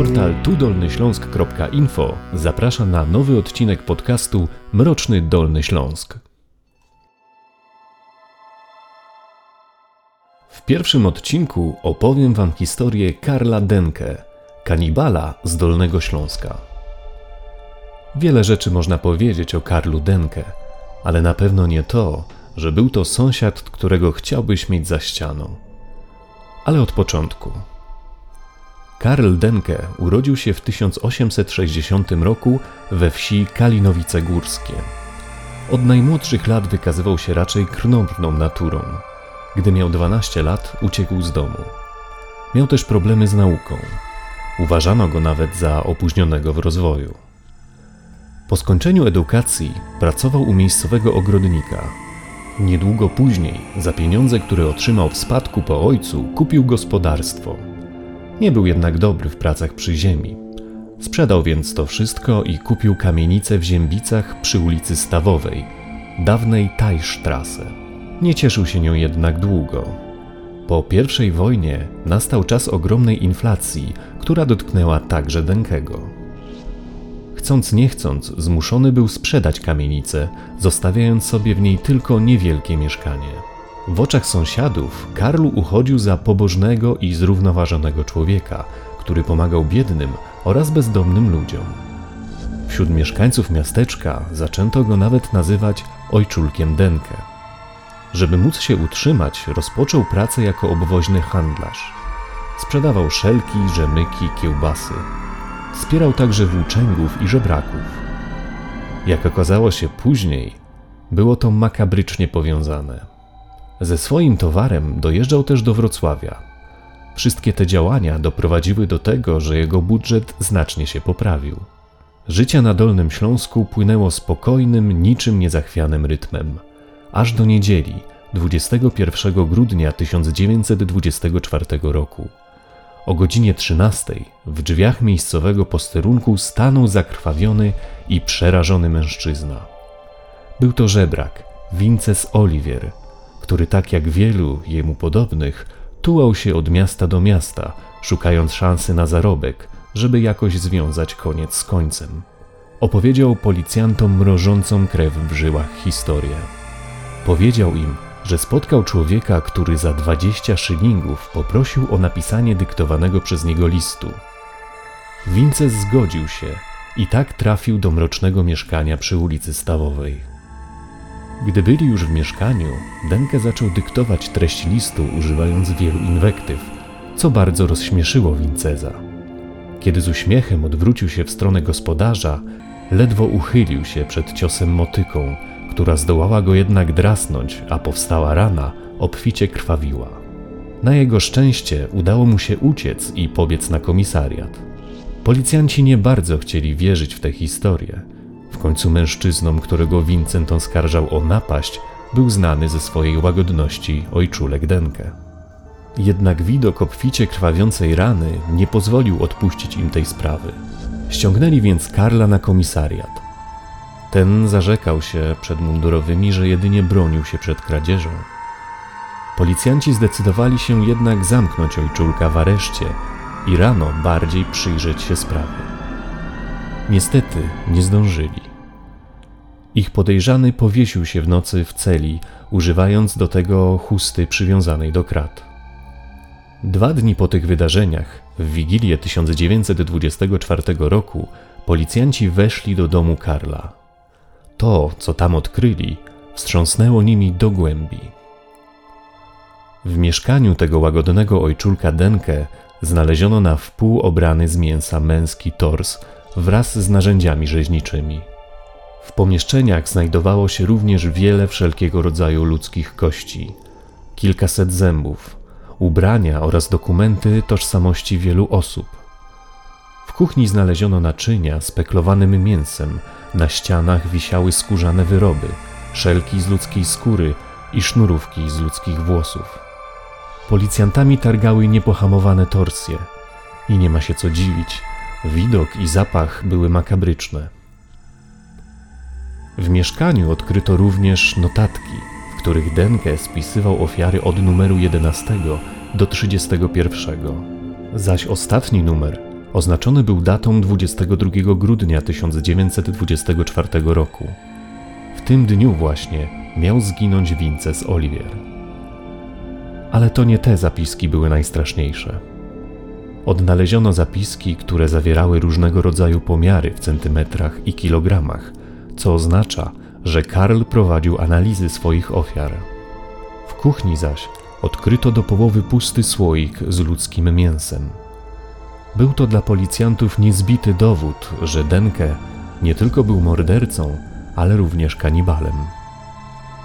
Portal tudolnyśląsk.info zaprasza na nowy odcinek podcastu Mroczny Dolny Śląsk. W pierwszym odcinku opowiem Wam historię Karla Denke, kanibala z Dolnego Śląska. Wiele rzeczy można powiedzieć o Karlu Denke, ale na pewno nie to, że był to sąsiad, którego chciałbyś mieć za ścianą. Ale od początku. Karl Denke urodził się w 1860 roku we wsi Kalinowice Górskie. Od najmłodszych lat wykazywał się raczej krnąbrną naturą. Gdy miał 12 lat, uciekł z domu. Miał też problemy z nauką. Uważano go nawet za opóźnionego w rozwoju. Po skończeniu edukacji pracował u miejscowego ogrodnika. Niedługo później, za pieniądze, które otrzymał w spadku po ojcu, kupił gospodarstwo. Nie był jednak dobry w pracach przy ziemi. Sprzedał więc to wszystko i kupił kamienicę w Ziębicach przy ulicy Stawowej, dawnej Tajsztrasse. Nie cieszył się nią jednak długo. Po I wojnie nastał czas ogromnej inflacji, która dotknęła także Denkego. Chcąc nie chcąc, zmuszony był sprzedać kamienicę, zostawiając sobie w niej tylko niewielkie mieszkanie. W oczach sąsiadów Karlu uchodził za pobożnego i zrównoważonego człowieka, który pomagał biednym oraz bezdomnym ludziom. Wśród mieszkańców miasteczka zaczęto go nawet nazywać ojczulkiem Denkę. Żeby móc się utrzymać, rozpoczął pracę jako obwoźny handlarz. Sprzedawał szelki, rzemyki, kiełbasy. Wspierał także włóczęgów i żebraków. Jak okazało się później, było to makabrycznie powiązane. Ze swoim towarem dojeżdżał też do Wrocławia. Wszystkie te działania doprowadziły do tego, że jego budżet znacznie się poprawił. Życie na Dolnym Śląsku płynęło spokojnym, niczym niezachwianym rytmem. Aż do niedzieli, 21 grudnia 1924 roku. O godzinie 13 w drzwiach miejscowego posterunku stanął zakrwawiony i przerażony mężczyzna. Był to żebrak, Vinces Olivier, który tak jak wielu jemu podobnych, tułał się od miasta do miasta, szukając szansy na zarobek, żeby jakoś związać koniec z końcem. Opowiedział policjantom mrożącą krew w żyłach historię. Powiedział im, że spotkał człowieka, który za 20 szylingów poprosił o napisanie dyktowanego przez niego listu. Vinces zgodził się i tak trafił do mrocznego mieszkania przy ulicy Stawowej. Gdy byli już w mieszkaniu, Denke zaczął dyktować treść listu, używając wielu inwektyw, co bardzo rozśmieszyło Winceza. Kiedy z uśmiechem odwrócił się w stronę gospodarza, ledwo uchylił się przed ciosem motyką, która zdołała go jednak drasnąć, a powstała rana obficie krwawiła. Na jego szczęście udało mu się uciec i pobiec na komisariat. Policjanci nie bardzo chcieli wierzyć w tę historię. Końcu mężczyzną, którego Vincent oskarżał o napaść, był znany ze swojej łagodności ojczulek Denkę. Jednak widok obficie krwawiącej rany nie pozwolił odpuścić im tej sprawy. Ściągnęli więc Karla na komisariat. Ten zarzekał się przed mundurowymi, że jedynie bronił się przed kradzieżą. Policjanci zdecydowali się jednak zamknąć ojczulka w areszcie i rano bardziej przyjrzeć się sprawie. Niestety nie zdążyli. Ich podejrzany powiesił się w nocy w celi, używając do tego chusty przywiązanej do krat. Dwa dni po tych wydarzeniach, w Wigilię 1924 roku, policjanci weszli do domu Karla. To, co tam odkryli, wstrząsnęło nimi do głębi. W mieszkaniu tego łagodnego ojczulka Denke znaleziono na wpół obrany z mięsa męski tors wraz z narzędziami rzeźniczymi. W pomieszczeniach znajdowało się również wiele wszelkiego rodzaju ludzkich kości, kilkaset zębów, ubrania oraz dokumenty tożsamości wielu osób. W kuchni znaleziono naczynia z peklowanym mięsem, na ścianach wisiały skórzane wyroby, szelki z ludzkiej skóry i sznurówki z ludzkich włosów. Policjantami targały niepohamowane torsje i nie ma się co dziwić, widok i zapach były makabryczne. W mieszkaniu odkryto również notatki, w których Denke spisywał ofiary od numeru 11 do 31, zaś ostatni numer oznaczony był datą 22 grudnia 1924 roku. W tym dniu właśnie miał zginąć Vinces Olivier. Ale to nie te zapiski były najstraszniejsze. Odnaleziono zapiski, które zawierały różnego rodzaju pomiary w centymetrach i kilogramach, co oznacza, że Karl prowadził analizy swoich ofiar. W kuchni zaś odkryto do połowy pusty słoik z ludzkim mięsem. Był to dla policjantów niezbity dowód, że Denke nie tylko był mordercą, ale również kanibalem.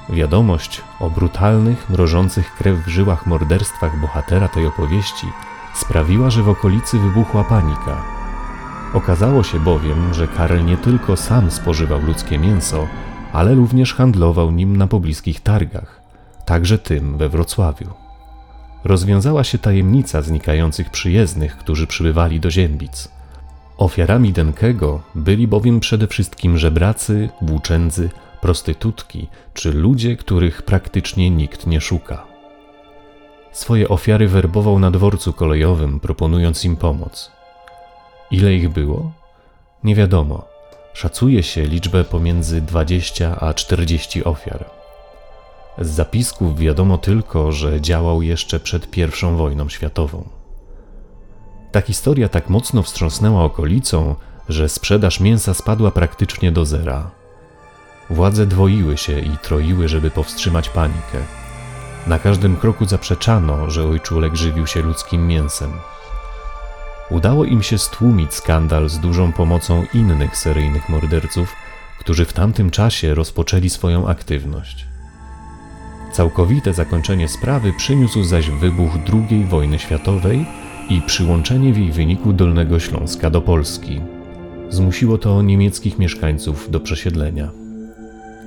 Wiadomość o brutalnych, mrożących krew w żyłach morderstwach bohatera tej opowieści sprawiła, że w okolicy wybuchła panika. Okazało się bowiem, że Karel nie tylko sam spożywał ludzkie mięso, ale również handlował nim na pobliskich targach, także tym we Wrocławiu. Rozwiązała się tajemnica znikających przyjezdnych, którzy przybywali do Ziębic. Ofiarami Denkego byli bowiem przede wszystkim żebracy, włóczędzy, prostytutki czy ludzie, których praktycznie nikt nie szuka. Swoje ofiary werbował na dworcu kolejowym, proponując im pomoc. Ile ich było? Nie wiadomo. Szacuje się liczbę pomiędzy 20 a 40 ofiar. Z zapisków wiadomo tylko, że działał jeszcze przed I wojną światową. Ta historia tak mocno wstrząsnęła okolicą, że sprzedaż mięsa spadła praktycznie do zera. Władze dwoiły się i troiły, żeby powstrzymać panikę. Na każdym kroku zaprzeczano, że ojczulek żywił się ludzkim mięsem. Udało im się stłumić skandal z dużą pomocą innych seryjnych morderców, którzy w tamtym czasie rozpoczęli swoją aktywność. Całkowite zakończenie sprawy przyniósł zaś wybuch II wojny światowej i przyłączenie w jej wyniku Dolnego Śląska do Polski. Zmusiło to niemieckich mieszkańców do przesiedlenia.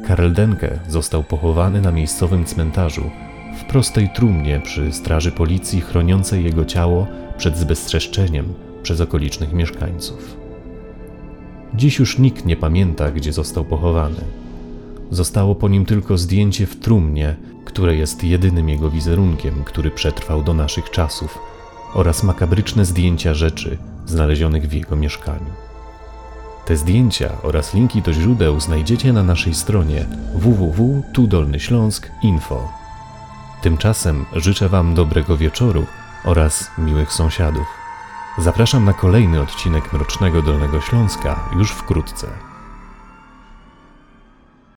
Karel Denke został pochowany na miejscowym cmentarzu w prostej trumnie przy straży policji chroniącej jego ciało przed zbezczeszczeniem przez okolicznych mieszkańców. Dziś już nikt nie pamięta, gdzie został pochowany. Zostało po nim tylko zdjęcie w trumnie, które jest jedynym jego wizerunkiem, który przetrwał do naszych czasów, oraz makabryczne zdjęcia rzeczy znalezionych w jego mieszkaniu. Te zdjęcia oraz linki do źródeł znajdziecie na naszej stronie www.tudolnyśląsk.info. Tymczasem życzę Wam dobrego wieczoru oraz miłych sąsiadów. Zapraszam na kolejny odcinek Mrocznego Dolnego Śląska już wkrótce.